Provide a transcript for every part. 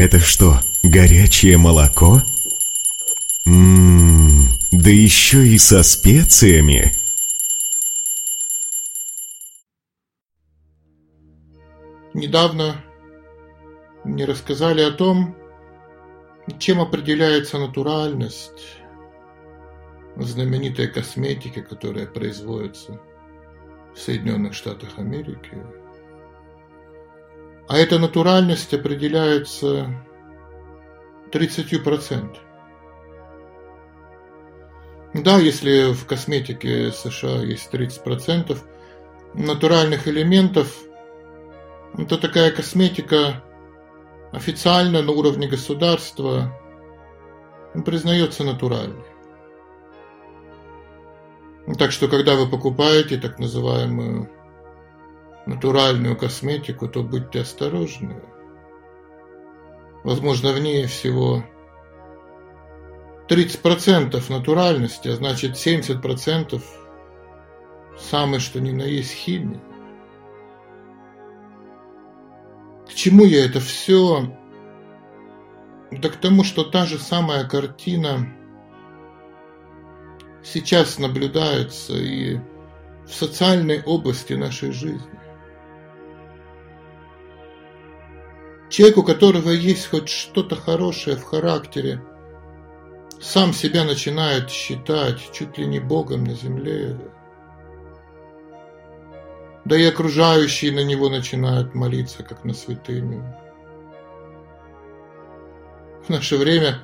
Это что, горячее молоко? Ммм, да еще и со специями. Недавно мне рассказали о том, чем определяется натуральность знаменитой косметики, которая производится в Соединенных Штатах Америки. А эта натуральность определяется 30%. Да, если в косметике США есть 30% натуральных элементов, то такая косметика официально на уровне государства признается натуральной. Так что, когда вы покупаете так называемую натуральную косметику, то будьте осторожны. Возможно, в ней всего 30% натуральности, а значит 70% самое что ни на есть химия. К чему я это все? Да к тому, что та же самая картина сейчас наблюдается и в социальной области нашей жизни. Человек, у которого есть хоть что-то хорошее в характере, сам себя начинает считать чуть ли не Богом на земле. Да и окружающие на него начинают молиться, как на святыню. В наше время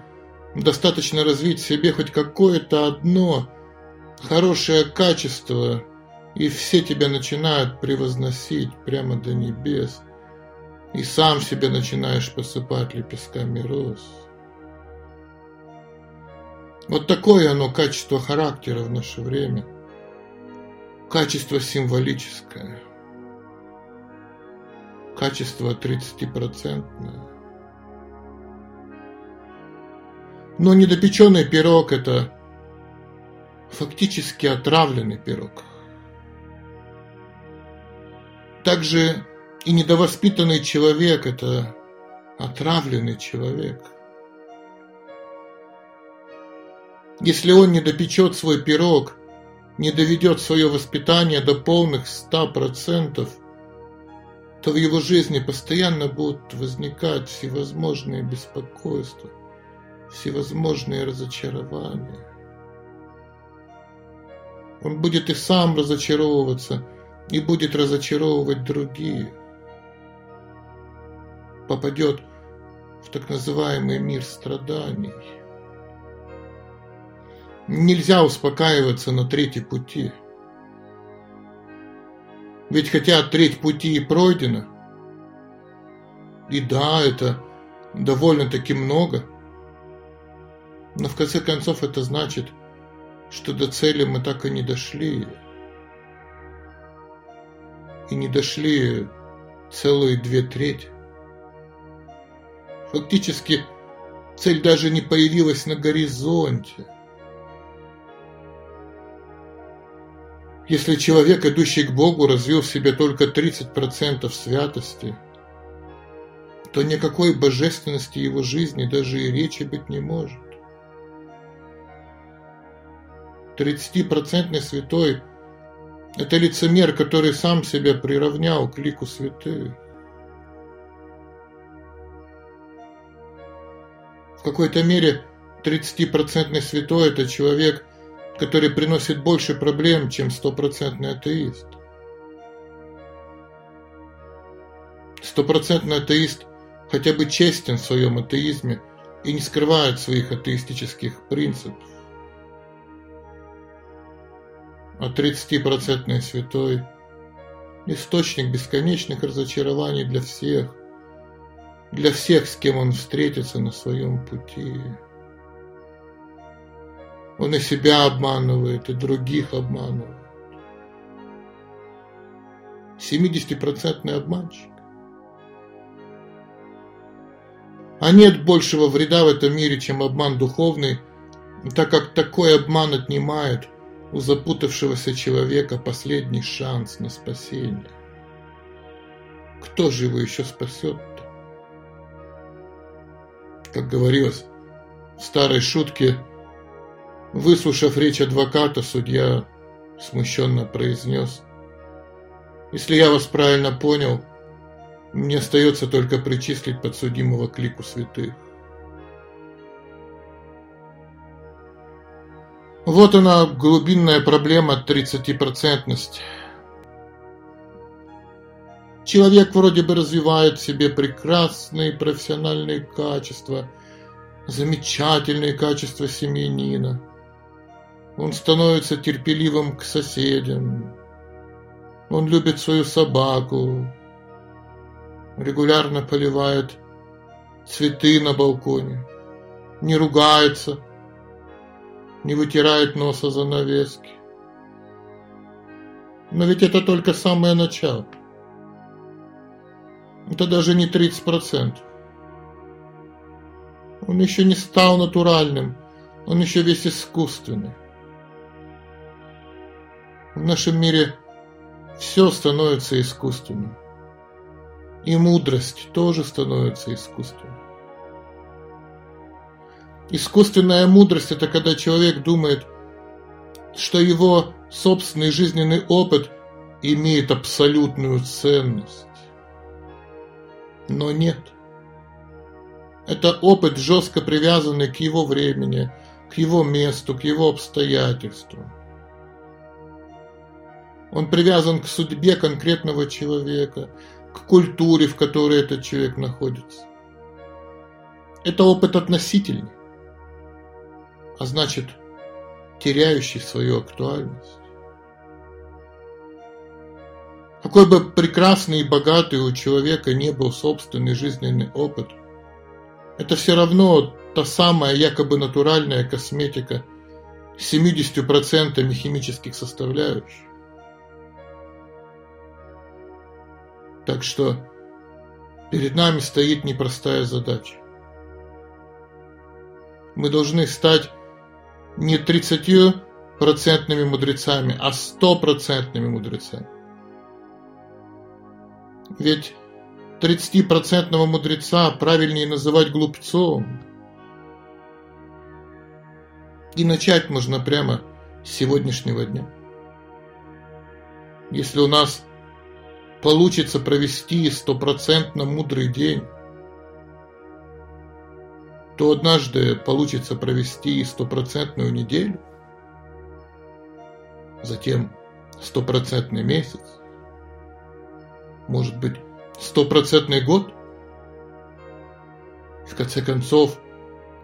достаточно развить в себе хоть какое-то одно хорошее качество, и все тебя начинают превозносить прямо до небес – и сам себе начинаешь посыпать лепестками роз. Вот такое оно качество характера в наше время. Качество символическое. Качество 30-процентное. Но недопеченный пирог – это фактически отравленный пирог. Также и недовоспитанный человек – это отравленный человек. Если он не допечет свой пирог, не доведет свое воспитание до полных ста процентов, то в его жизни постоянно будут возникать всевозможные беспокойства, всевозможные разочарования. Он будет и сам разочаровываться, и будет разочаровывать других попадет в так называемый мир страданий. Нельзя успокаиваться на третьей пути. Ведь хотя треть пути и пройдена, и да, это довольно-таки много, но в конце концов это значит, что до цели мы так и не дошли. И не дошли целые две трети. Фактически цель даже не появилась на горизонте. Если человек, идущий к Богу, развил в себе только 30% святости, то никакой божественности его жизни даже и речи быть не может. 30% святой – это лицемер, который сам себя приравнял к лику святых. Какой-то мере 30% святой – это человек, который приносит больше проблем, чем стопроцентный атеист. Стопроцентный атеист хотя бы честен в своем атеизме и не скрывает своих атеистических принципов. А 30% святой – источник бесконечных разочарований для всех – для всех, с кем он встретится на своем пути. Он и себя обманывает, и других обманывает. 70% обманщик. А нет большего вреда в этом мире, чем обман духовный, так как такой обман отнимает у запутавшегося человека последний шанс на спасение. Кто же его еще спасет-то? Как говорилось в старой шутке, выслушав речь адвоката, судья смущенно произнес, «Если я вас правильно понял, мне остается только причислить подсудимого к лику святых». Вот она, глубинная проблема 30-процентности. Человек вроде бы развивает в себе прекрасные профессиональные качества, замечательные качества семьянина. Он становится терпеливым к соседям. Он любит свою собаку. Регулярно поливает цветы на балконе. Не ругается. Не вытирает носа занавески. Но ведь это только самое начало. Это даже не 30%. Он еще не стал натуральным, он еще весь искусственный. В нашем мире все становится искусственным. И мудрость тоже становится искусственной. Искусственная мудрость – это когда человек думает, что его собственный жизненный опыт имеет абсолютную ценность. Но нет. Это опыт, жестко привязанный к его времени, к его месту, к его обстоятельствам. Он привязан к судьбе конкретного человека, к культуре, в которой этот человек находится. Это опыт относительный, а значит, теряющий свою актуальность. Какой бы прекрасный и богатый у человека не был собственный жизненный опыт, это все равно та самая якобы натуральная косметика с 70% химических составляющих. Так что перед нами стоит непростая задача. Мы должны стать не 30% мудрецами, а 100% мудрецами. Ведь 30-процентного мудреца правильнее называть глупцом. И начать можно прямо с сегодняшнего дня. Если у нас получится провести стопроцентно мудрый день, то однажды получится провести стопроцентную неделю, затем стопроцентный месяц, может быть, стопроцентный год? В конце концов,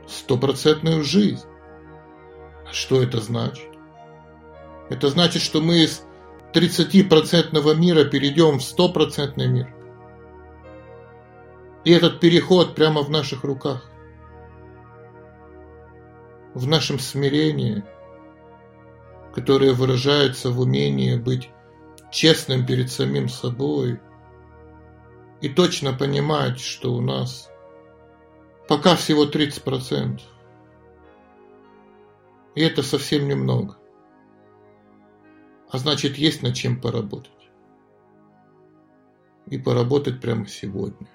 стопроцентную жизнь. А что это значит? Это значит, что мы из 30% мира перейдем в стопроцентный мир. И этот переход прямо в наших руках. В нашем смирении, которое выражается в умении быть честным перед самим собой – и точно понимать, что у нас пока всего 30%. И это совсем немного. А значит, есть над чем поработать. И поработать прямо сегодня.